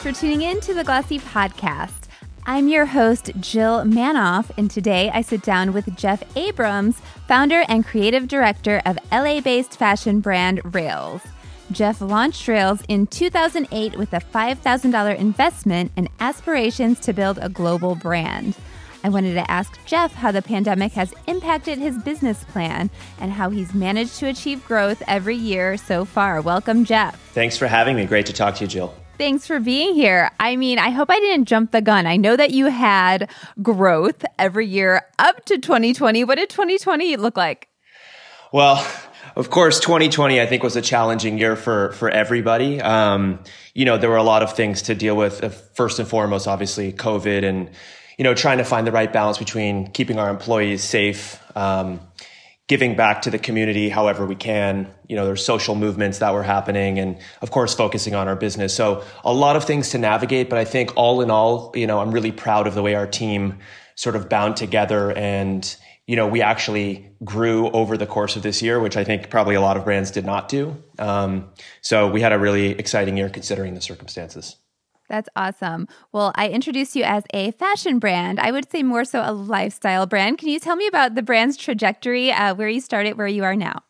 For tuning in to the Glossy Podcast. I'm your host, Jill Manoff, and today I sit down with Jeff Abrams, founder and creative director of LA based fashion brand Rails. Jeff launched Rails in 2008 with a $5,000 investment and aspirations to build a global brand. I wanted to ask Jeff how the pandemic has impacted his business plan and how he's managed to achieve growth every year so far. Welcome, Jeff. Thanks for having me. Great to talk to you, Jill. Thanks for being here. I mean, I hope I didn't jump the gun. I know that you had growth every year up to 2020. What did 2020 look like? Well, of course, 2020 I think was a challenging year for for everybody. Um, you know, there were a lot of things to deal with. Uh, first and foremost, obviously, COVID and you know trying to find the right balance between keeping our employees safe. Um, giving back to the community however we can. You know, there's social movements that were happening and of course focusing on our business. So a lot of things to navigate, but I think all in all, you know, I'm really proud of the way our team sort of bound together and you know, we actually grew over the course of this year, which I think probably a lot of brands did not do. Um, so we had a really exciting year considering the circumstances. That's awesome. Well, I introduced you as a fashion brand. I would say more so a lifestyle brand. Can you tell me about the brand's trajectory, uh, where you started, where you are now?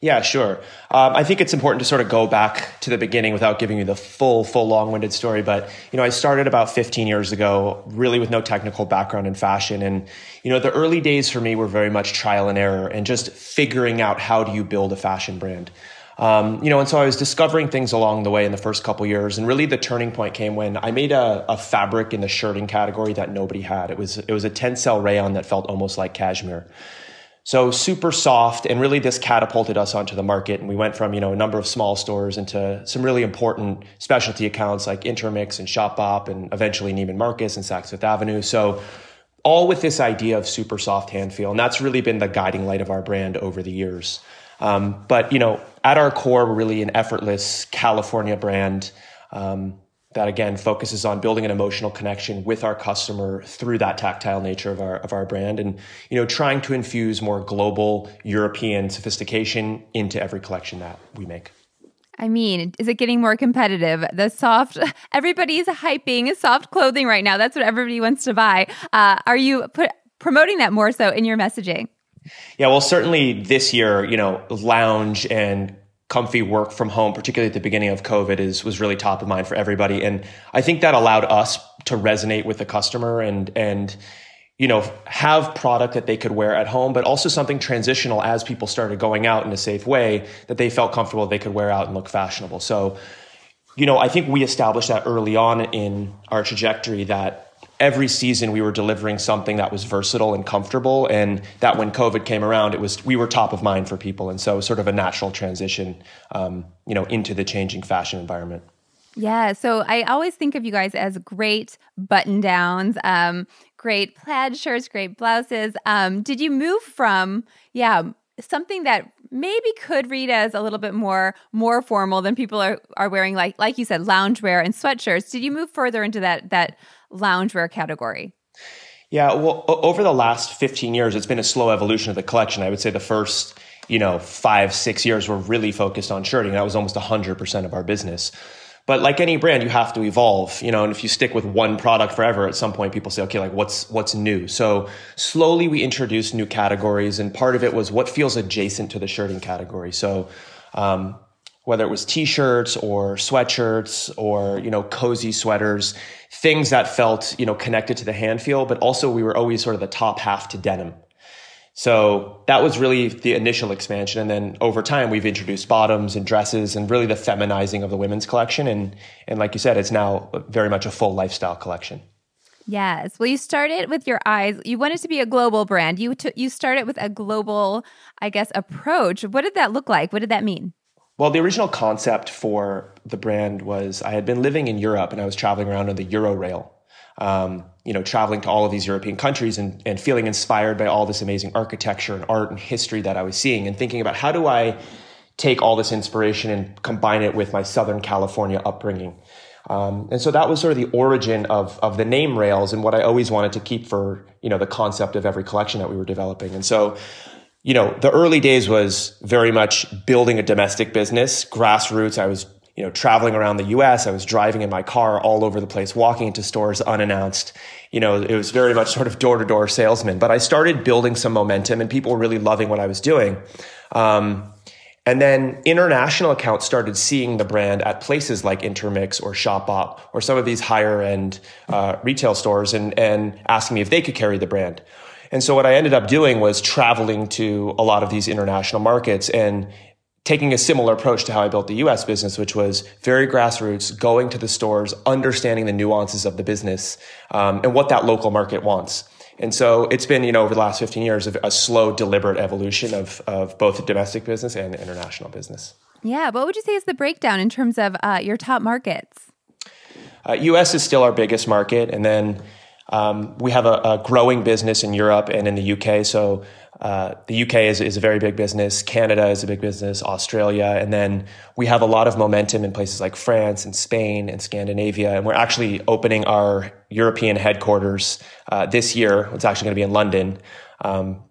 Yeah, sure. Um, I think it's important to sort of go back to the beginning without giving you the full, full, long-winded story. But you know, I started about 15 years ago, really with no technical background in fashion, and you know, the early days for me were very much trial and error, and just figuring out how do you build a fashion brand. Um, you know, and so I was discovering things along the way in the first couple years, and really the turning point came when I made a, a, fabric in the shirting category that nobody had. It was it was a tencel rayon that felt almost like cashmere. So super soft, and really this catapulted us onto the market, and we went from you know a number of small stores into some really important specialty accounts like Intermix and Shopbop, and eventually Neiman Marcus and Saks Fifth Avenue. So all with this idea of super soft hand feel, and that's really been the guiding light of our brand over the years. Um, but you know, at our core, we're really an effortless California brand um, that again focuses on building an emotional connection with our customer through that tactile nature of our of our brand, and you know, trying to infuse more global European sophistication into every collection that we make. I mean, is it getting more competitive? The soft, everybody's hyping soft clothing right now. That's what everybody wants to buy. Uh, are you put, promoting that more so in your messaging? Yeah, well, certainly this year, you know, lounge and comfy work from home, particularly at the beginning of COVID, is was really top of mind for everybody, and I think that allowed us to resonate with the customer and and you know have product that they could wear at home, but also something transitional as people started going out in a safe way that they felt comfortable they could wear out and look fashionable. So, you know, I think we established that early on in our trajectory that every season we were delivering something that was versatile and comfortable and that when covid came around it was we were top of mind for people and so sort of a natural transition um, you know into the changing fashion environment. Yeah so i always think of you guys as great button downs um, great plaid shirts great blouses. Um, did you move from yeah something that maybe could read as a little bit more more formal than people are, are wearing like like you said loungewear and sweatshirts did you move further into that that loungewear category? Yeah, well, over the last 15 years, it's been a slow evolution of the collection. I would say the first, you know, five, six years were really focused on shirting. That was almost 100% of our business. But like any brand, you have to evolve, you know, and if you stick with one product forever, at some point people say, okay, like what's, what's new? So slowly we introduced new categories and part of it was what feels adjacent to the shirting category. So, um, whether it was t-shirts or sweatshirts or you know cozy sweaters things that felt you know connected to the hand feel but also we were always sort of the top half to denim so that was really the initial expansion and then over time we've introduced bottoms and dresses and really the feminizing of the women's collection and and like you said it's now very much a full lifestyle collection Yes. Well, you started with your eyes. You wanted to be a global brand. You t- you started with a global, I guess, approach. What did that look like? What did that mean? Well, the original concept for the brand was I had been living in Europe and I was traveling around on the Eurorail. Um, you know, traveling to all of these European countries and, and feeling inspired by all this amazing architecture and art and history that I was seeing and thinking about how do I take all this inspiration and combine it with my Southern California upbringing. Um, and so that was sort of the origin of, of the name Rails and what I always wanted to keep for, you know, the concept of every collection that we were developing. And so you know, the early days was very much building a domestic business, grassroots. I was you know, traveling around the US. I was driving in my car all over the place, walking into stores unannounced. You know, it was very much sort of door to door salesman, but I started building some momentum and people were really loving what I was doing. Um, and then international accounts started seeing the brand at places like Intermix or Shopbop or some of these higher end uh, retail stores and, and asking me if they could carry the brand. And so what I ended up doing was traveling to a lot of these international markets and taking a similar approach to how I built the US business, which was very grassroots, going to the stores, understanding the nuances of the business um, and what that local market wants. And so it's been, you know, over the last 15 years, a slow, deliberate evolution of, of both the domestic business and the international business. Yeah. What would you say is the breakdown in terms of uh, your top markets? Uh, US is still our biggest market. And then um, we have a, a, growing business in Europe and in the UK. So uh, the UK is, is a very big business. Canada is a big business. Australia, and then we have a lot of momentum in places like France and Spain and Scandinavia. And we're actually opening our European headquarters uh, this year. It's actually going to be in London, um,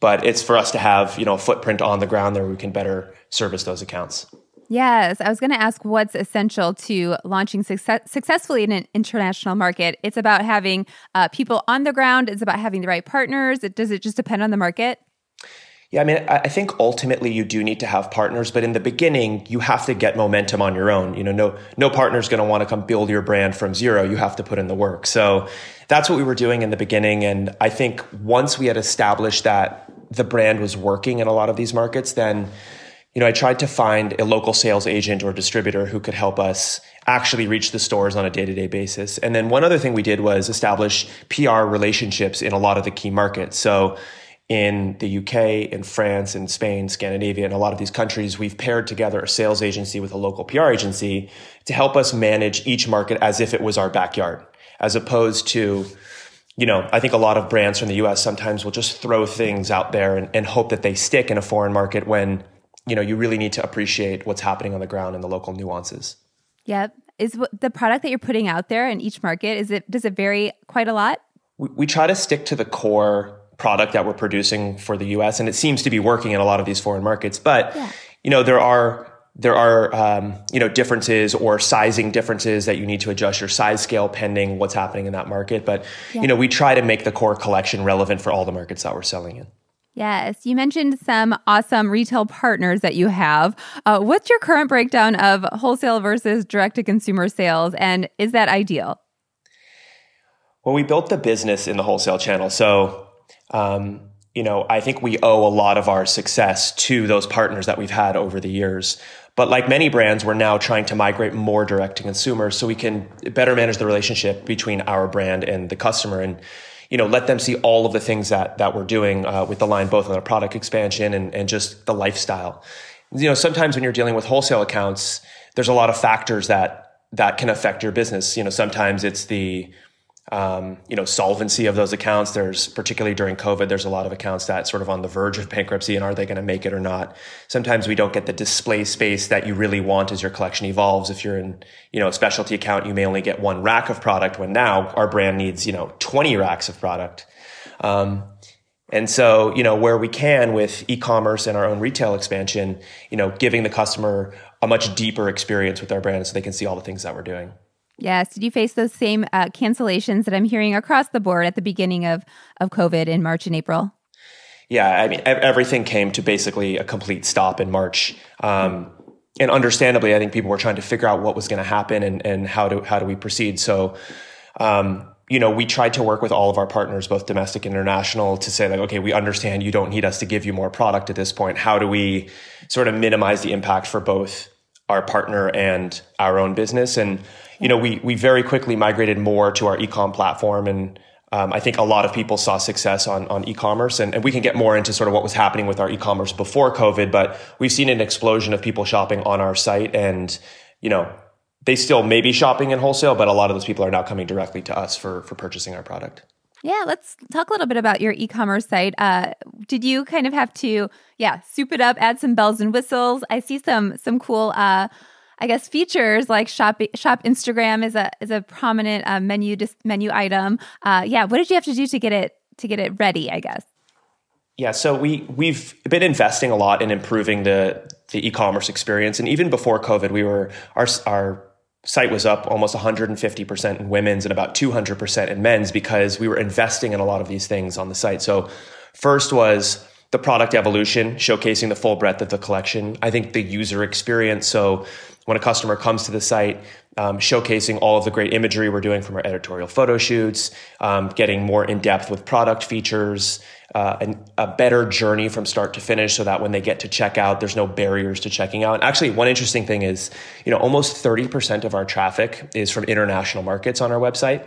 but it's for us to have you know a footprint on the ground there. We can better service those accounts. Yes, I was going to ask what's essential to launching success- successfully in an international market. It's about having uh, people on the ground. It's about having the right partners. It, does it just depend on the market? Yeah, I mean, I think ultimately you do need to have partners, but in the beginning, you have to get momentum on your own. You know, no no partner's going to want to come build your brand from zero. You have to put in the work. So that's what we were doing in the beginning, and I think once we had established that the brand was working in a lot of these markets, then you know, I tried to find a local sales agent or distributor who could help us actually reach the stores on a day to day basis. And then one other thing we did was establish PR relationships in a lot of the key markets. So in the UK, in France, in Spain, Scandinavia, and a lot of these countries, we've paired together a sales agency with a local PR agency to help us manage each market as if it was our backyard, as opposed to you know, I think a lot of brands from the US sometimes will just throw things out there and, and hope that they stick in a foreign market when you know, you really need to appreciate what's happening on the ground and the local nuances. Yep. Is the product that you're putting out there in each market, is it does it vary quite a lot? We, we try to stick to the core product that we're producing for the US and it seems to be working in a lot of these foreign markets. But yeah. you know, there are there are um, you know differences or sizing differences that you need to adjust your size scale pending what's happening in that market. But yeah. you know, we try to make the core collection relevant for all the markets that we're selling in. Yes, you mentioned some awesome retail partners that you have. Uh, what's your current breakdown of wholesale versus direct to consumer sales, and is that ideal? Well, we built the business in the wholesale channel, so um, you know I think we owe a lot of our success to those partners that we've had over the years. But like many brands, we're now trying to migrate more direct to consumer, so we can better manage the relationship between our brand and the customer and you know, let them see all of the things that that we're doing uh, with the line, both on the product expansion and, and just the lifestyle. You know, sometimes when you're dealing with wholesale accounts, there's a lot of factors that that can affect your business. You know, sometimes it's the um, you know, solvency of those accounts. There's particularly during COVID, there's a lot of accounts that sort of on the verge of bankruptcy and are they going to make it or not? Sometimes we don't get the display space that you really want as your collection evolves. If you're in, you know, a specialty account, you may only get one rack of product when now our brand needs, you know, 20 racks of product. Um, and so, you know, where we can with e-commerce and our own retail expansion, you know, giving the customer a much deeper experience with our brand so they can see all the things that we're doing. Yes. Did you face those same uh, cancellations that I'm hearing across the board at the beginning of, of COVID in March and April? Yeah, I mean, everything came to basically a complete stop in March. Um, and understandably, I think people were trying to figure out what was going to happen and, and how do how do we proceed. So, um, you know, we tried to work with all of our partners, both domestic and international, to say like, okay, we understand you don't need us to give you more product at this point. How do we sort of minimize the impact for both our partner and our own business? And you know, we we very quickly migrated more to our ecom platform, and um, I think a lot of people saw success on on e-commerce, and, and we can get more into sort of what was happening with our e-commerce before COVID. But we've seen an explosion of people shopping on our site, and you know, they still may be shopping in wholesale, but a lot of those people are now coming directly to us for for purchasing our product. Yeah, let's talk a little bit about your e-commerce site. Uh, did you kind of have to, yeah, soup it up, add some bells and whistles? I see some some cool uh, I guess features like shop shop Instagram is a is a prominent uh, menu dis- menu item. Uh, yeah, what did you have to do to get it to get it ready? I guess. Yeah, so we we've been investing a lot in improving the the e-commerce experience. And even before COVID, we were our our site was up almost 150% in women's and about 200% in men's because we were investing in a lot of these things on the site. So first was the product evolution, showcasing the full breadth of the collection. I think the user experience. So when a customer comes to the site, um, showcasing all of the great imagery we're doing from our editorial photo shoots, um, getting more in depth with product features, uh, and a better journey from start to finish so that when they get to check out, there's no barriers to checking out. actually, one interesting thing is, you know, almost 30% of our traffic is from international markets on our website.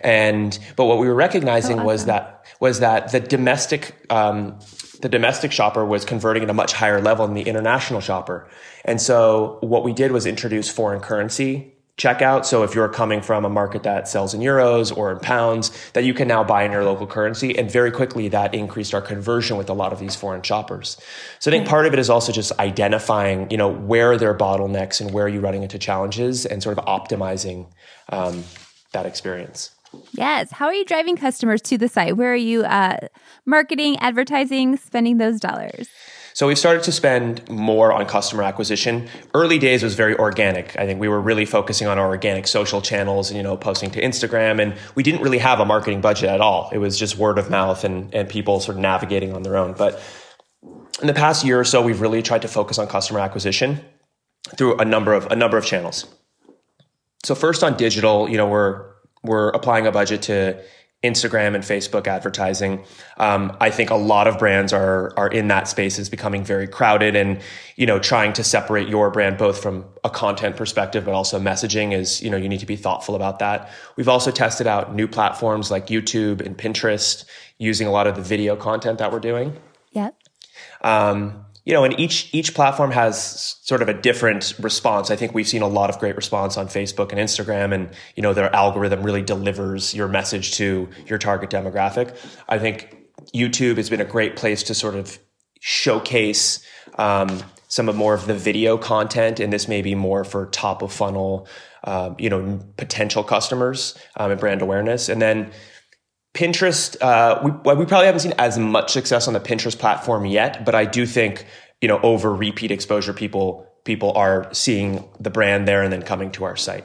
And, but what we were recognizing oh, awesome. was that, was that the domestic, um, the domestic shopper was converting at a much higher level than the international shopper. And so what we did was introduce foreign currency checkout. So if you're coming from a market that sells in euros or in pounds, that you can now buy in your local currency. And very quickly that increased our conversion with a lot of these foreign shoppers. So I think part of it is also just identifying, you know, where are their bottlenecks and where are you running into challenges and sort of optimizing um, that experience. Yes. How are you driving customers to the site? Where are you uh, marketing, advertising, spending those dollars? So we've started to spend more on customer acquisition. Early days was very organic. I think we were really focusing on our organic social channels and, you know, posting to Instagram. And we didn't really have a marketing budget at all. It was just word of mouth and, and people sort of navigating on their own. But in the past year or so, we've really tried to focus on customer acquisition through a number of a number of channels. So first on digital, you know, we're we're applying a budget to Instagram and Facebook advertising. Um, I think a lot of brands are are in that space is becoming very crowded, and you know, trying to separate your brand both from a content perspective, but also messaging is you know you need to be thoughtful about that. We've also tested out new platforms like YouTube and Pinterest, using a lot of the video content that we're doing. Yep. Um, you know, and each each platform has sort of a different response. I think we've seen a lot of great response on Facebook and Instagram, and you know, their algorithm really delivers your message to your target demographic. I think YouTube has been a great place to sort of showcase um, some of more of the video content, and this may be more for top of funnel, uh, you know, potential customers um, and brand awareness, and then Pinterest, uh, we, we probably haven't seen as much success on the Pinterest platform yet, but I do think, you know, over repeat exposure, people, people are seeing the brand there and then coming to our site.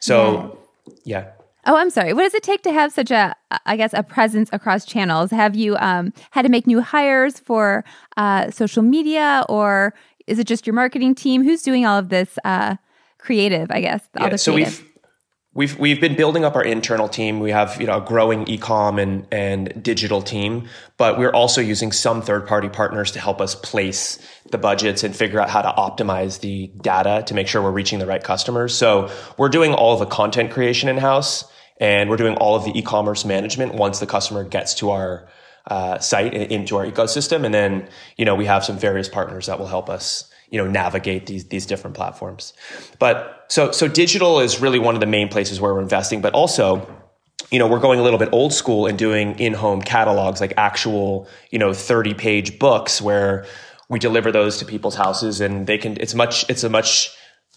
So, yeah. yeah. Oh, I'm sorry. What does it take to have such a, I guess, a presence across channels? Have you um, had to make new hires for uh, social media, or is it just your marketing team? Who's doing all of this uh, creative? I guess. yeah, so we've We've we've been building up our internal team. We have you know a growing ecom and and digital team, but we're also using some third party partners to help us place the budgets and figure out how to optimize the data to make sure we're reaching the right customers. So we're doing all the content creation in house, and we're doing all of the e-commerce management once the customer gets to our uh, site into our ecosystem, and then you know we have some various partners that will help us you know navigate these these different platforms. But so so digital is really one of the main places where we're investing, but also you know we're going a little bit old school and doing in-home catalogs like actual you know 30 page books where we deliver those to people's houses and they can it's much it's a much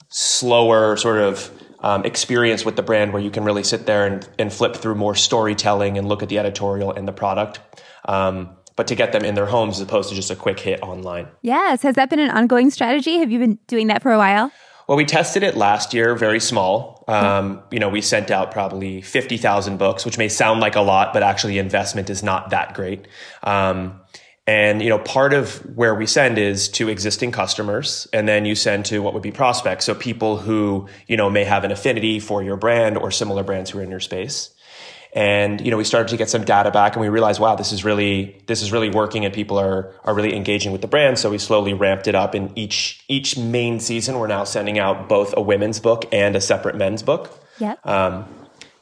slower sort of um, experience with the brand where you can really sit there and, and flip through more storytelling and look at the editorial and the product um, but to get them in their homes as opposed to just a quick hit online. Yes. Has that been an ongoing strategy? Have you been doing that for a while? Well, we tested it last year, very small. Um, you know, we sent out probably 50,000 books, which may sound like a lot, but actually investment is not that great. Um, and, you know, part of where we send is to existing customers, and then you send to what would be prospects. So people who, you know, may have an affinity for your brand or similar brands who are in your space. And, you know, we started to get some data back and we realized, wow, this is really, this is really working and people are, are really engaging with the brand. So we slowly ramped it up in each, each main season. We're now sending out both a women's book and a separate men's book. Yeah. Um,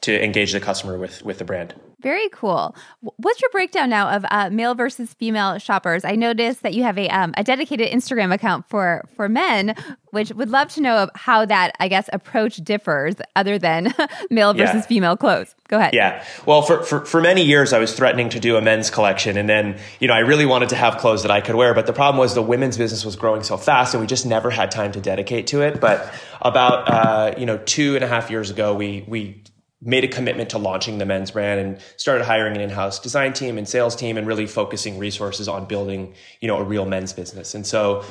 to engage the customer with, with the brand. Very cool. What's your breakdown now of uh, male versus female shoppers? I noticed that you have a um, a dedicated Instagram account for for men, which would love to know how that I guess approach differs, other than male versus yeah. female clothes. Go ahead. Yeah. Well, for, for for many years, I was threatening to do a men's collection, and then you know I really wanted to have clothes that I could wear, but the problem was the women's business was growing so fast, and we just never had time to dedicate to it. But about uh, you know two and a half years ago, we we made a commitment to launching the men's brand and started hiring an in-house design team and sales team and really focusing resources on building you know a real men's business and so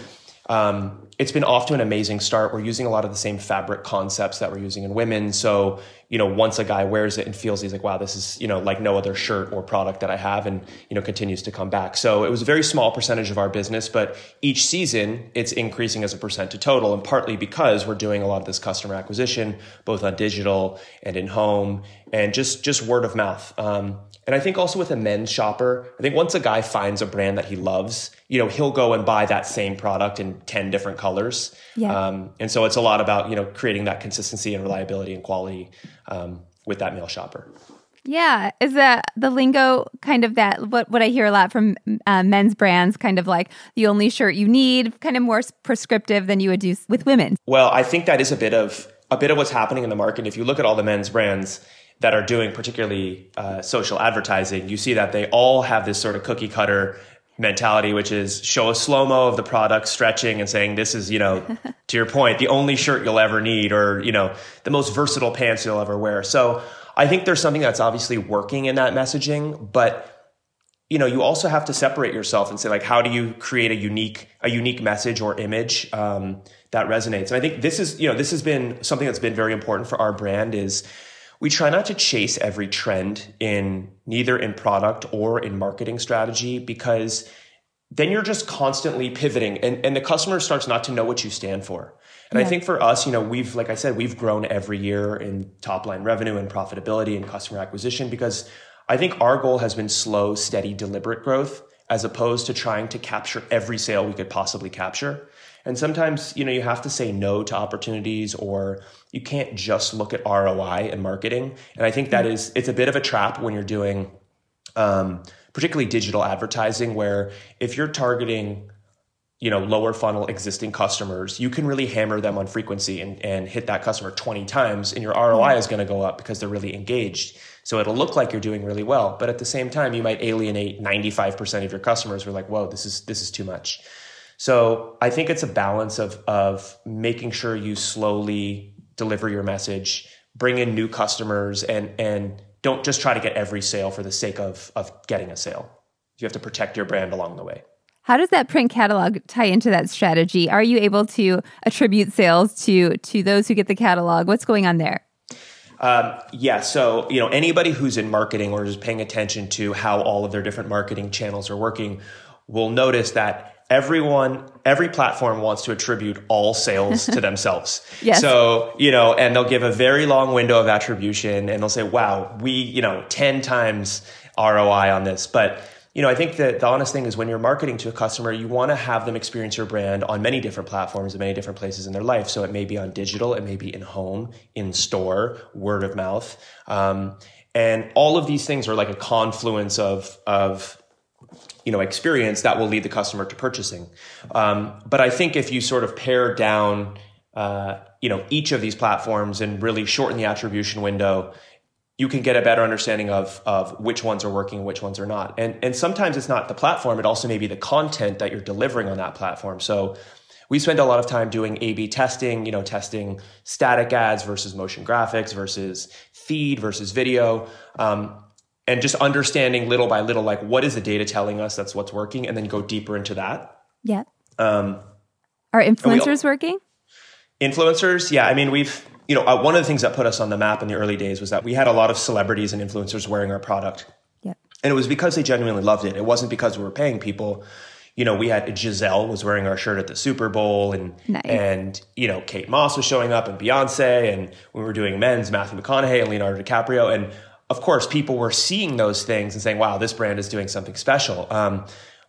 um, it's been off to an amazing start. We're using a lot of the same fabric concepts that we're using in women. So, you know, once a guy wears it and feels he's like, wow, this is, you know, like no other shirt or product that I have and, you know, continues to come back. So it was a very small percentage of our business, but each season it's increasing as a percent to total and partly because we're doing a lot of this customer acquisition, both on digital and in home and just, just word of mouth. Um, and I think also with a men's shopper, I think once a guy finds a brand that he loves, you know, he'll go and buy that same product in 10 different colors. Yeah. Um, and so it's a lot about, you know, creating that consistency and reliability and quality um, with that male shopper. Yeah, is the the lingo kind of that what what I hear a lot from uh, men's brands, kind of like the only shirt you need, kind of more prescriptive than you would do with women. Well, I think that is a bit of a bit of what's happening in the market. If you look at all the men's brands, that are doing particularly uh, social advertising, you see that they all have this sort of cookie cutter mentality, which is show a slow mo of the product stretching and saying, this is, you know, to your point, the only shirt you'll ever need or, you know, the most versatile pants you'll ever wear. So I think there's something that's obviously working in that messaging, but you know, you also have to separate yourself and say, like, how do you create a unique, a unique message or image um, that resonates? And I think this is, you know, this has been something that's been very important for our brand is we try not to chase every trend in neither in product or in marketing strategy because then you're just constantly pivoting and, and the customer starts not to know what you stand for. And yeah. I think for us, you know, we've, like I said, we've grown every year in top line revenue and profitability and customer acquisition because I think our goal has been slow, steady, deliberate growth as opposed to trying to capture every sale we could possibly capture. And sometimes, you know, you have to say no to opportunities or you can't just look at ROI and marketing. And I think that mm-hmm. is, it's a bit of a trap when you're doing, um, particularly digital advertising, where if you're targeting, you know, lower funnel existing customers, you can really hammer them on frequency and, and hit that customer 20 times and your ROI mm-hmm. is going to go up because they're really engaged. So it'll look like you're doing really well. But at the same time, you might alienate 95% of your customers who are like, whoa, this is, this is too much. So I think it's a balance of of making sure you slowly deliver your message, bring in new customers, and and don't just try to get every sale for the sake of of getting a sale. You have to protect your brand along the way. How does that print catalog tie into that strategy? Are you able to attribute sales to to those who get the catalog? What's going on there? Um, yeah, so you know anybody who's in marketing or is paying attention to how all of their different marketing channels are working will notice that everyone every platform wants to attribute all sales to themselves. Yes. so you know and they'll give a very long window of attribution and they'll say wow we you know 10 times roi on this. But you know i think that the honest thing is when you're marketing to a customer you want to have them experience your brand on many different platforms in many different places in their life. So it may be on digital it may be in home in store word of mouth. Um, and all of these things are like a confluence of of you know experience that will lead the customer to purchasing. Um, but I think if you sort of pare down uh, you know each of these platforms and really shorten the attribution window, you can get a better understanding of of which ones are working and which ones are not. And and sometimes it's not the platform; it also may be the content that you're delivering on that platform. So we spend a lot of time doing A/B testing, you know, testing static ads versus motion graphics versus feed versus video. Um, and just understanding little by little, like what is the data telling us that's what's working, and then go deeper into that. Yeah. Um, Are influencers working? Influencers, yeah. I mean, we've you know uh, one of the things that put us on the map in the early days was that we had a lot of celebrities and influencers wearing our product. Yeah. And it was because they genuinely loved it. It wasn't because we were paying people. You know, we had Gisele was wearing our shirt at the Super Bowl, and nice. and you know Kate Moss was showing up, and Beyonce, and we were doing men's Matthew McConaughey and Leonardo DiCaprio, and of course, people were seeing those things and saying, wow, this brand is doing something special. Um,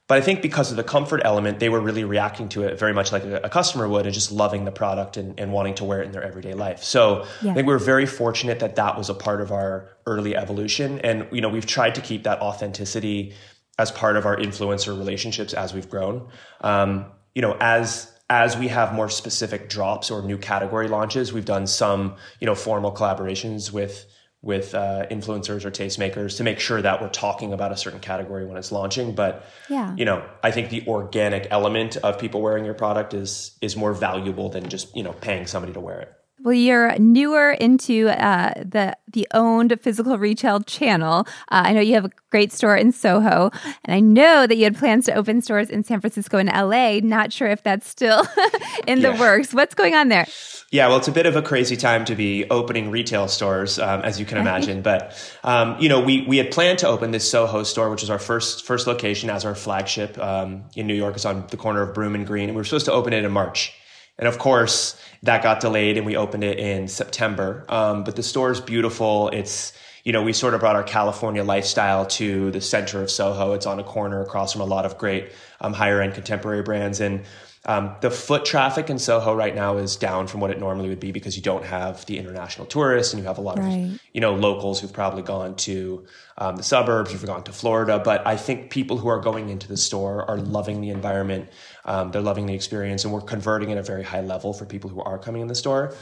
but I think because of the comfort element, they were really reacting to it very much like a, a customer would and just loving the product and, and, wanting to wear it in their everyday life. So yeah. I think we were very fortunate that that was a part of our early evolution. And, you know, we've tried to keep that authenticity as part of our influencer relationships as we've grown. Um, you know, as as we have more specific drops or new category launches, we've done some, you know, formal collaborations with with uh, influencers or tastemakers to make sure that we're talking about a certain category when it's launching. But yeah, you know, I think the organic element of people wearing your product is is more valuable than just you know paying somebody to wear it. Well, you're newer into uh, the the owned physical retail channel. Uh, I know you have a great store in Soho, and I know that you had plans to open stores in San Francisco and LA. Not sure if that's still in yeah. the works. What's going on there? Yeah, well, it's a bit of a crazy time to be opening retail stores, um, as you can imagine. But um, you know, we we had planned to open this Soho store, which is our first first location as our flagship um, in New York. It's on the corner of Broome and Greene, and we were supposed to open it in March. And of course, that got delayed and we opened it in September. Um, but the store is beautiful. It's, you know, we sort of brought our California lifestyle to the center of Soho. It's on a corner across from a lot of great um, higher end contemporary brands. And um, the foot traffic in Soho right now is down from what it normally would be because you don't have the international tourists and you have a lot right. of you know locals who've probably gone to um, the suburbs, who've gone to Florida. But I think people who are going into the store are loving the environment, um, they're loving the experience, and we're converting at a very high level for people who are coming in the store.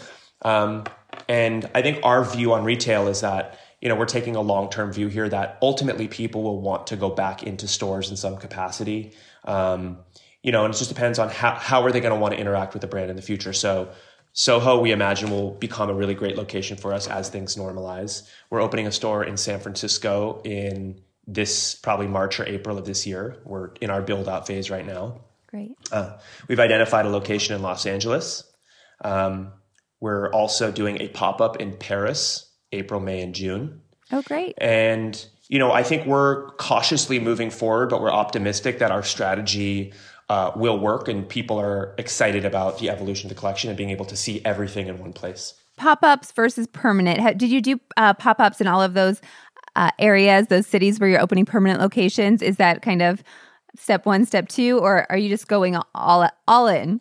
Um, and I think our view on retail is that you know we're taking a long term view here that ultimately people will want to go back into stores in some capacity. Um, you know, and it just depends on how, how are they going to want to interact with the brand in the future. So Soho, we imagine, will become a really great location for us as things normalize. We're opening a store in San Francisco in this probably March or April of this year. We're in our build out phase right now. Great. Uh, we've identified a location in Los Angeles. Um, we're also doing a pop up in Paris, April, May, and June. Oh, great. And, you know, I think we're cautiously moving forward, but we're optimistic that our strategy uh, will work and people are excited about the evolution of the collection and being able to see everything in one place. Pop ups versus permanent. How, Did you do uh, pop ups in all of those uh, areas, those cities where you're opening permanent locations? Is that kind of step one, step two, or are you just going all all in?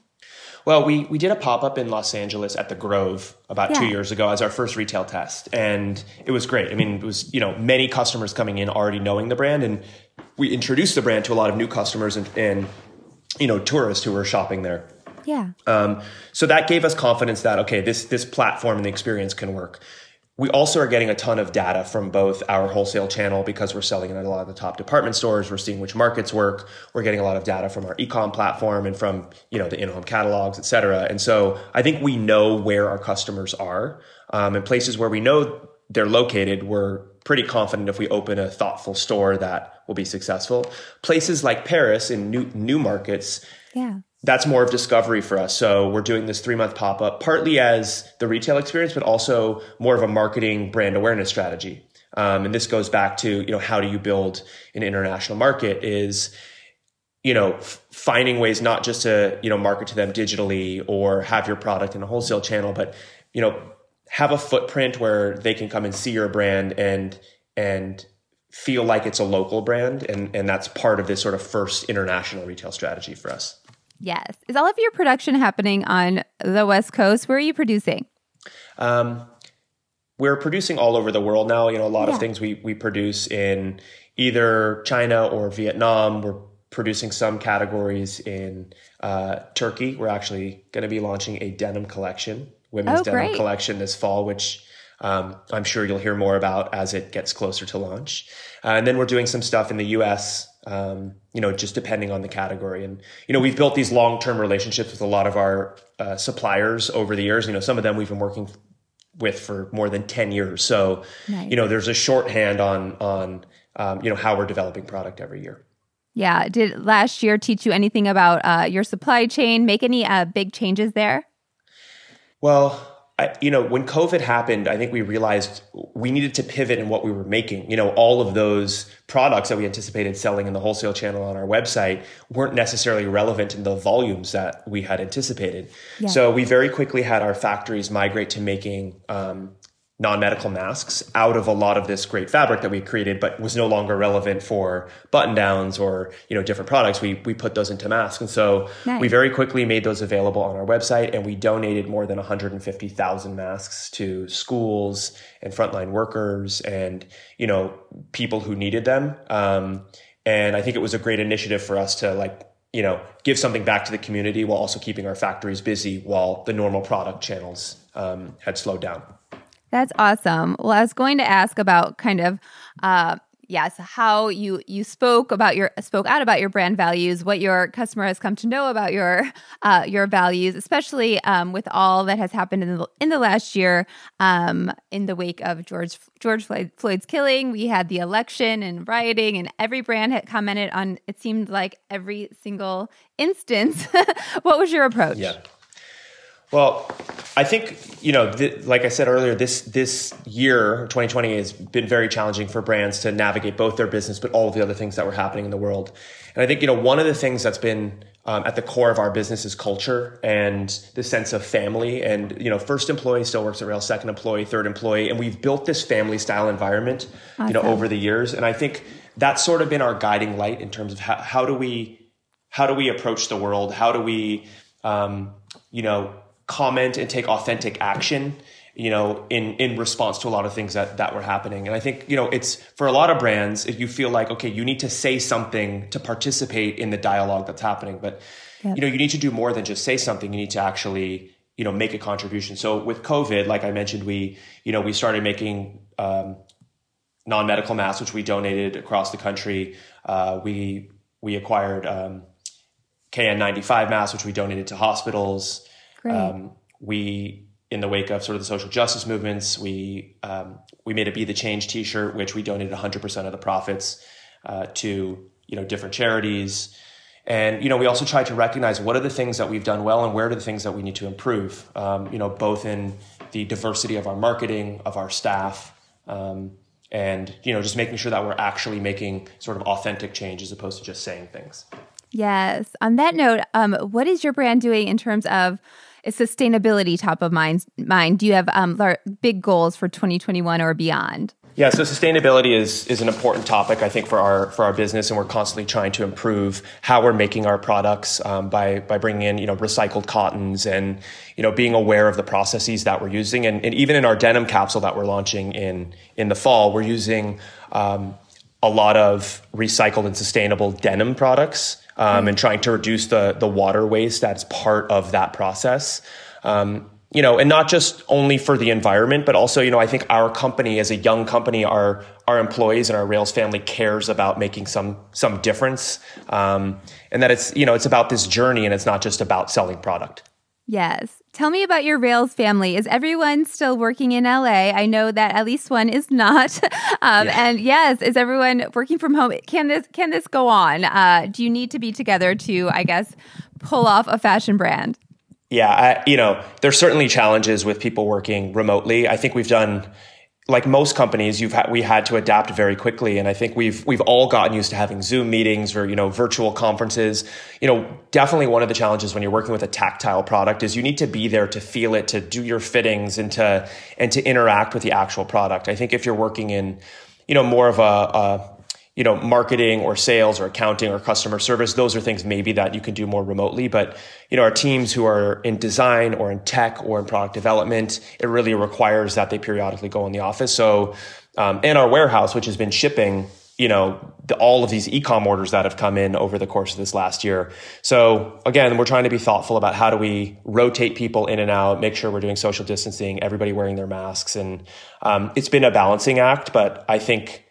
Well, we we did a pop up in Los Angeles at the Grove about yeah. two years ago as our first retail test, and it was great. I mean, it was you know many customers coming in already knowing the brand, and we introduced the brand to a lot of new customers, and, and you know tourists who were shopping there. Yeah. Um, so that gave us confidence that okay, this this platform and the experience can work. We also are getting a ton of data from both our wholesale channel because we're selling at a lot of the top department stores. We're seeing which markets work. We're getting a lot of data from our ecom platform and from you know the in-home catalogs, et cetera. And so I think we know where our customers are um, and places where we know they're located. We're pretty confident if we open a thoughtful store that will be successful. Places like Paris in new new markets, yeah. That's more of discovery for us. So we're doing this three month pop up partly as the retail experience, but also more of a marketing brand awareness strategy. Um, and this goes back to you know how do you build an international market is you know f- finding ways not just to you know market to them digitally or have your product in a wholesale channel, but you know have a footprint where they can come and see your brand and and feel like it's a local brand and and that's part of this sort of first international retail strategy for us yes. Is all of your production happening on the west coast? Where are you producing? Um, we're producing all over the world now. You know a lot yeah. of things we we produce in either china or vietnam. We're producing some categories in uh, turkey. We're actually going to be launching a denim collection women's oh, denim great. collection this fall, which um, I'm sure you'll hear more about as it gets closer to launch. Uh, and then we're doing some stuff in the US, um, you know, just depending on the category. And, you know, we've built these long term relationships with a lot of our uh, suppliers over the years. You know, some of them we've been working with for more than 10 years. So, nice. you know, there's a shorthand on, on, um, you know, how we're developing product every year. Yeah. Did last year teach you anything about uh, your supply chain? Make any uh, big changes there? Well, I, you know, when COVID happened, I think we realized we needed to pivot in what we were making. You know, all of those products that we anticipated selling in the wholesale channel on our website weren't necessarily relevant in the volumes that we had anticipated. Yeah. So we very quickly had our factories migrate to making um, non-medical masks out of a lot of this great fabric that we created but was no longer relevant for button downs or you know different products we we put those into masks. And so nice. we very quickly made those available on our website and we donated more than 150,000 masks to schools and frontline workers and you know people who needed them. Um, and I think it was a great initiative for us to like you know give something back to the community while also keeping our factories busy while the normal product channels um, had slowed down that's awesome. Well, I was going to ask about kind of uh, yes, how you you spoke about your spoke out about your brand values, what your customer has come to know about your uh, your values, especially um, with all that has happened in the in the last year um, in the wake of George George Floyd, Floyd's killing. We had the election and rioting, and every brand had commented on. It seemed like every single instance. what was your approach? Yeah. Well, I think you know, th- like I said earlier, this this year, 2020, has been very challenging for brands to navigate both their business, but all of the other things that were happening in the world. And I think you know, one of the things that's been um, at the core of our business is culture and the sense of family. And you know, first employee still works at Rail, second employee, third employee, and we've built this family style environment, awesome. you know, over the years. And I think that's sort of been our guiding light in terms of how, how do we how do we approach the world? How do we um, you know comment and take authentic action you know in in response to a lot of things that that were happening. And i think you know it's for a lot of brands if you feel like okay you need to say something to participate in the dialogue that's happening. But yep. you know you need to do more than just say something. You need to actually you know make a contribution. So with covid like i mentioned we you know we started making um, non-medical masks which we donated across the country. Uh, we we acquired um, kn95 masks which we donated to hospitals um, we, in the wake of sort of the social justice movements, we um, we made a Be the Change T-shirt, which we donated 100% of the profits uh, to you know different charities. And you know, we also tried to recognize what are the things that we've done well and where are the things that we need to improve. Um, you know, both in the diversity of our marketing, of our staff, um, and you know, just making sure that we're actually making sort of authentic change as opposed to just saying things. Yes. On that note, um, what is your brand doing in terms of sustainability top of mind? Mind? Do you have um, big goals for 2021 or beyond? Yeah, so sustainability is is an important topic, I think, for our for our business, and we're constantly trying to improve how we're making our products um, by by bringing in you know recycled cottons and you know being aware of the processes that we're using, and, and even in our denim capsule that we're launching in in the fall, we're using um, a lot of recycled and sustainable denim products um, and trying to reduce the the water waste that's part of that process. Um, you know, and not just only for the environment, but also, you know, I think our company as a young company, our our employees and our Rails family cares about making some some difference, um, and that it's you know it's about this journey and it's not just about selling product. Yes. Tell me about your Rails family. Is everyone still working in LA? I know that at least one is not. Um, yeah. And yes, is everyone working from home? Can this can this go on? Uh, do you need to be together to, I guess, pull off a fashion brand? Yeah, I, you know, there's certainly challenges with people working remotely. I think we've done like most companies, you've had, we had to adapt very quickly, and I think we've we've all gotten used to having Zoom meetings or you know virtual conferences. You know, definitely one of the challenges when you're working with a tactile product is you need to be there to feel it, to do your fittings, and to and to interact with the actual product. I think if you're working in, you know, more of a, a you know, marketing or sales or accounting or customer service, those are things maybe that you can do more remotely. But, you know, our teams who are in design or in tech or in product development, it really requires that they periodically go in the office. So, um, in our warehouse, which has been shipping, you know, the, all of these e-com orders that have come in over the course of this last year. So again, we're trying to be thoughtful about how do we rotate people in and out, make sure we're doing social distancing, everybody wearing their masks. And, um, it's been a balancing act, but I think,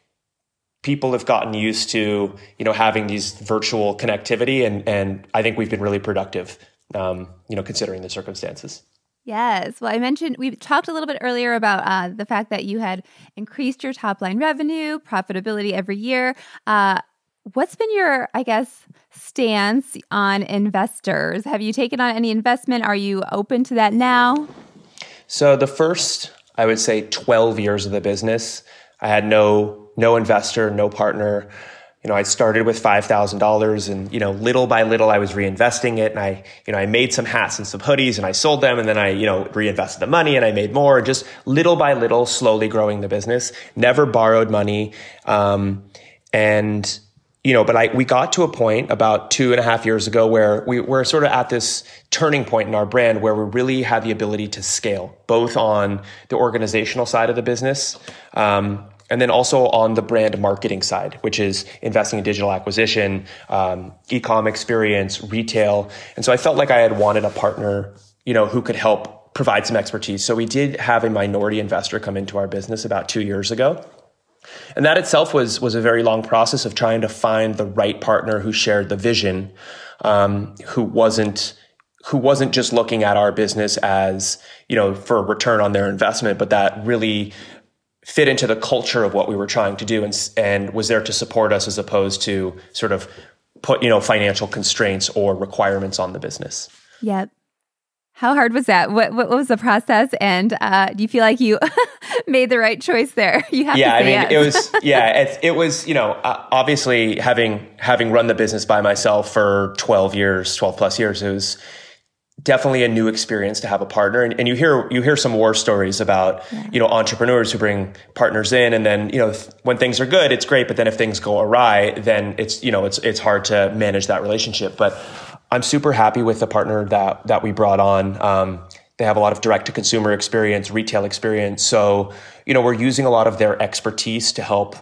people have gotten used to you know having these virtual connectivity and and I think we've been really productive um, you know considering the circumstances. Yes. Well, I mentioned we talked a little bit earlier about uh, the fact that you had increased your top line revenue, profitability every year. Uh, what's been your, I guess, stance on investors? Have you taken on any investment? Are you open to that now? So, the first, I would say, 12 years of the business, I had no no investor, no partner. You know, I started with $5,000 and, you know, little by little I was reinvesting it and I, you know, I made some hats and some hoodies and I sold them and then I, you know, reinvested the money and I made more, just little by little, slowly growing the business, never borrowed money. Um, and, you know, but I, we got to a point about two and a half years ago where we were sort of at this turning point in our brand where we really had the ability to scale, both on the organizational side of the business, um, and then also on the brand marketing side, which is investing in digital acquisition, um, e-com experience, retail. And so I felt like I had wanted a partner, you know, who could help provide some expertise. So we did have a minority investor come into our business about two years ago. And that itself was was a very long process of trying to find the right partner who shared the vision, um, who wasn't who wasn't just looking at our business as you know for a return on their investment, but that really fit into the culture of what we were trying to do and and was there to support us as opposed to sort of put you know financial constraints or requirements on the business. Yep. How hard was that? What what was the process? And uh, do you feel like you made the right choice there? You have yeah, I mean, yes. it was yeah, it, it was you know uh, obviously having having run the business by myself for twelve years, twelve plus years, it was definitely a new experience to have a partner. And, and you hear you hear some war stories about yeah. you know entrepreneurs who bring partners in, and then you know th- when things are good, it's great, but then if things go awry, then it's you know it's it's hard to manage that relationship. But I'm super happy with the partner that that we brought on. Um, they have a lot of direct to consumer experience, retail experience. So, you know, we're using a lot of their expertise to help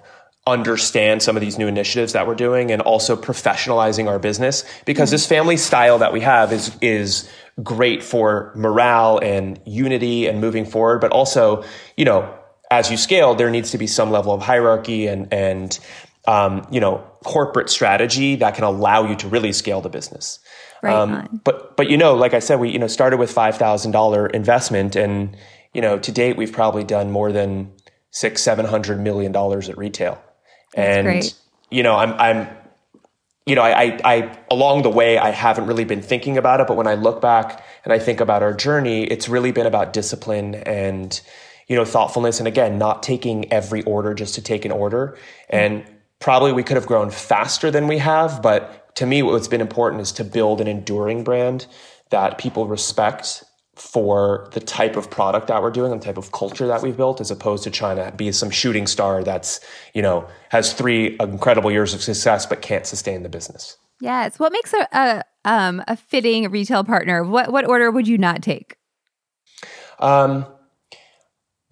understand some of these new initiatives that we're doing and also professionalizing our business because this family style that we have is is great for morale and unity and moving forward but also you know as you scale there needs to be some level of hierarchy and and um, you know corporate strategy that can allow you to really scale the business Right um, but but you know, like I said, we you know started with five thousand dollar investment, and you know to date we've probably done more than six seven hundred million dollars at retail. That's and great. you know, I'm I'm you know, I, I, I, along the way, I haven't really been thinking about it, but when I look back and I think about our journey, it's really been about discipline and, you know, thoughtfulness. And again, not taking every order just to take an order. Mm-hmm. And probably we could have grown faster than we have, but to me, what's been important is to build an enduring brand that people respect for the type of product that we're doing and the type of culture that we've built as opposed to trying to be some shooting star that's you know has three incredible years of success but can't sustain the business. Yes. What makes a, a um a fitting retail partner? What what order would you not take? Um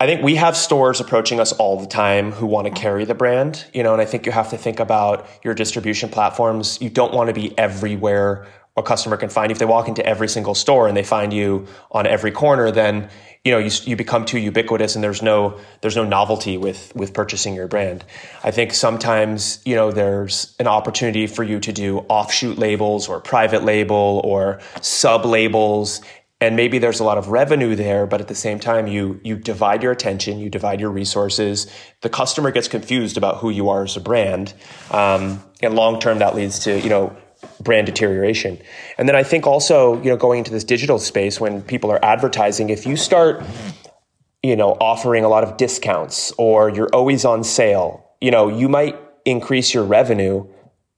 I think we have stores approaching us all the time who want to carry the brand, you know, and I think you have to think about your distribution platforms. You don't want to be everywhere a customer can find you. If they walk into every single store and they find you on every corner, then you know you, you become too ubiquitous and there's no there's no novelty with with purchasing your brand. I think sometimes you know there's an opportunity for you to do offshoot labels or private label or sub labels and maybe there's a lot of revenue there but at the same time you you divide your attention you divide your resources the customer gets confused about who you are as a brand um, and long term that leads to you know brand deterioration. And then i think also you know going into this digital space when people are advertising if you start you know offering a lot of discounts or you're always on sale you know you might increase your revenue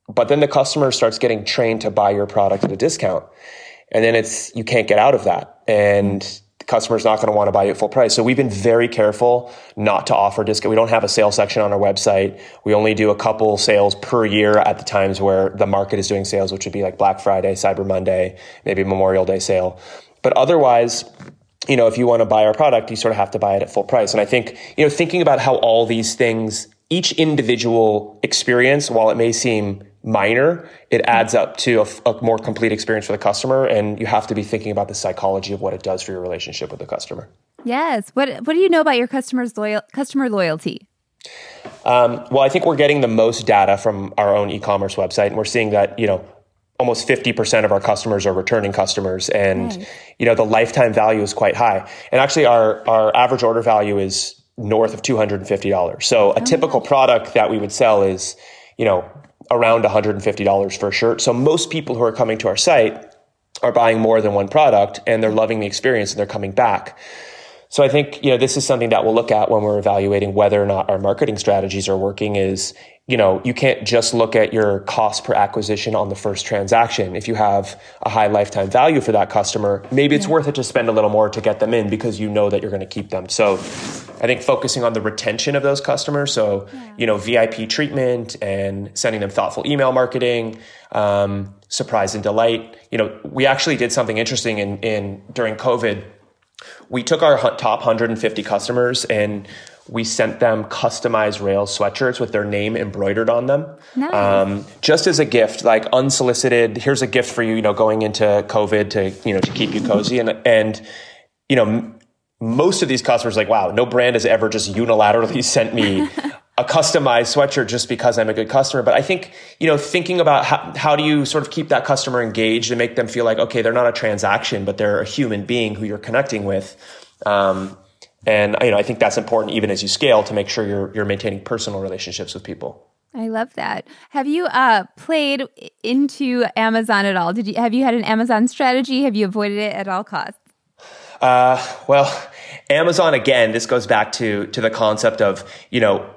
but then the customer starts getting trained to buy your product at a discount. And then it's you can't get out of that. And customer's not going to want to buy at full price. So we've been very careful not to offer discount. We don't have a sales section on our website. We only do a couple sales per year at the times where the market is doing sales which would be like black friday cyber monday maybe memorial day sale. But otherwise you know if you want to buy our product you sort of have to buy it at full price. And i think you know thinking about how all these things each individual experience while it may seem minor, it adds up to a, a, more complete experience for the customer. And you have to be thinking about the psychology of what it does for your relationship with the customer. Yes. What What do you know about your customers' loyal customer loyalty? Um, well, I think we're getting the most data from our own e-commerce website, and we're seeing that you know almost 50% of our customers are returning customers and right. you know the lifetime value is quite high and actually our our average order value is north of $250 so a oh, typical product that we would sell is you know around $150 for a shirt. So most people who are coming to our site are buying more than one product and they're loving the experience and they're coming back. So I think, you know, this is something that we'll look at when we're evaluating whether or not our marketing strategies are working is, you know, you can't just look at your cost per acquisition on the first transaction. If you have a high lifetime value for that customer, maybe it's yeah. worth it to spend a little more to get them in because you know that you're going to keep them. So I think focusing on the retention of those customers. So, yeah. you know, VIP treatment and sending them thoughtful email marketing, um, surprise and delight. You know, we actually did something interesting in, in during COVID. We took our top 150 customers and we sent them customized Rails sweatshirts with their name embroidered on them. Nice. Um, just as a gift, like unsolicited, here's a gift for you, you know, going into COVID to, you know, to keep you cozy. And, and, you know, most of these customers like, wow, no brand has ever just unilaterally sent me a customized sweatshirt just because I'm a good customer. But I think, you know, thinking about how, how do you sort of keep that customer engaged and make them feel like, okay, they're not a transaction, but they're a human being who you're connecting with. Um, and you know, I think that's important even as you scale to make sure you're you're maintaining personal relationships with people. I love that. Have you uh, played into Amazon at all? Did you have you had an Amazon strategy? Have you avoided it at all costs? Uh, well, Amazon again. This goes back to to the concept of you know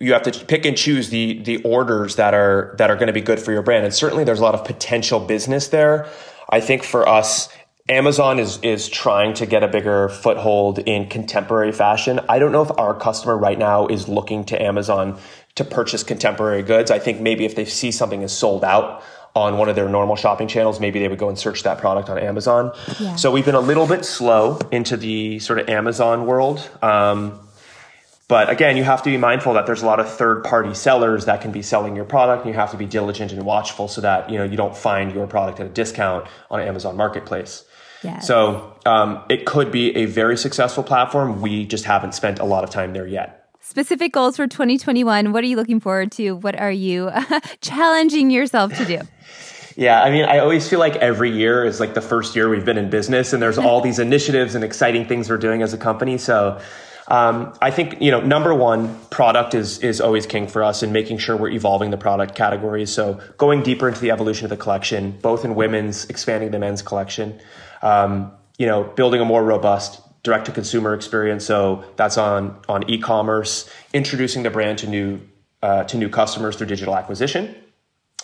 you have to pick and choose the the orders that are that are going to be good for your brand, and certainly there's a lot of potential business there. I think for us, Amazon is is trying to get a bigger foothold in contemporary fashion. I don't know if our customer right now is looking to Amazon to purchase contemporary goods. I think maybe if they see something is sold out on one of their normal shopping channels, maybe they would go and search that product on Amazon. Yeah. So we've been a little bit slow into the sort of Amazon world. Um, but again, you have to be mindful that there's a lot of third party sellers that can be selling your product and you have to be diligent and watchful so that, you know, you don't find your product at a discount on Amazon marketplace. Yes. So um, it could be a very successful platform. We just haven't spent a lot of time there yet. Specific goals for 2021. What are you looking forward to? What are you challenging yourself to do? Yeah, I mean, I always feel like every year is like the first year we've been in business, and there's all these initiatives and exciting things we're doing as a company. So, um, I think you know, number one, product is is always king for us, and making sure we're evolving the product categories. So, going deeper into the evolution of the collection, both in women's, expanding the men's collection um, you know, building a more robust direct to consumer experience. So that's on on e-commerce, introducing the brand to new uh, to new customers through digital acquisition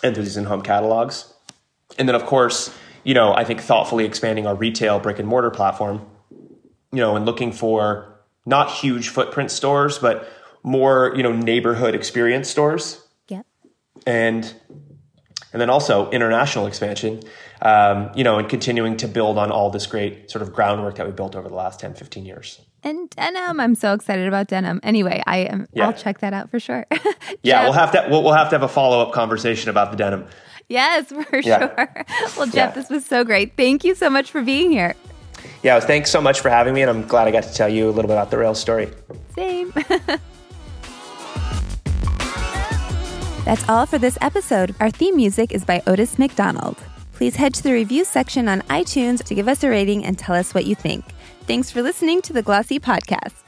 and through these in-home catalogs. And then, of course, you know, I think thoughtfully expanding our retail brick and mortar platform. You know, and looking for not huge footprint stores, but more you know neighborhood experience stores. Yep. And and then also international expansion um, you know, and continuing to build on all this great sort of groundwork that we built over the last 10, 15 years. And denim, I'm so excited about denim. Anyway, I am. Yeah. I'll check that out for sure. yeah, we'll have to we'll, we'll have to have a follow up conversation about the denim. Yes, for yeah. sure. Well, Jeff, yeah. this was so great. Thank you so much for being here. Yeah, thanks so much for having me, and I'm glad I got to tell you a little bit about the Rails story. Same. That's all for this episode. Our theme music is by Otis McDonald please head to the review section on iTunes to give us a rating and tell us what you think. Thanks for listening to the Glossy Podcast.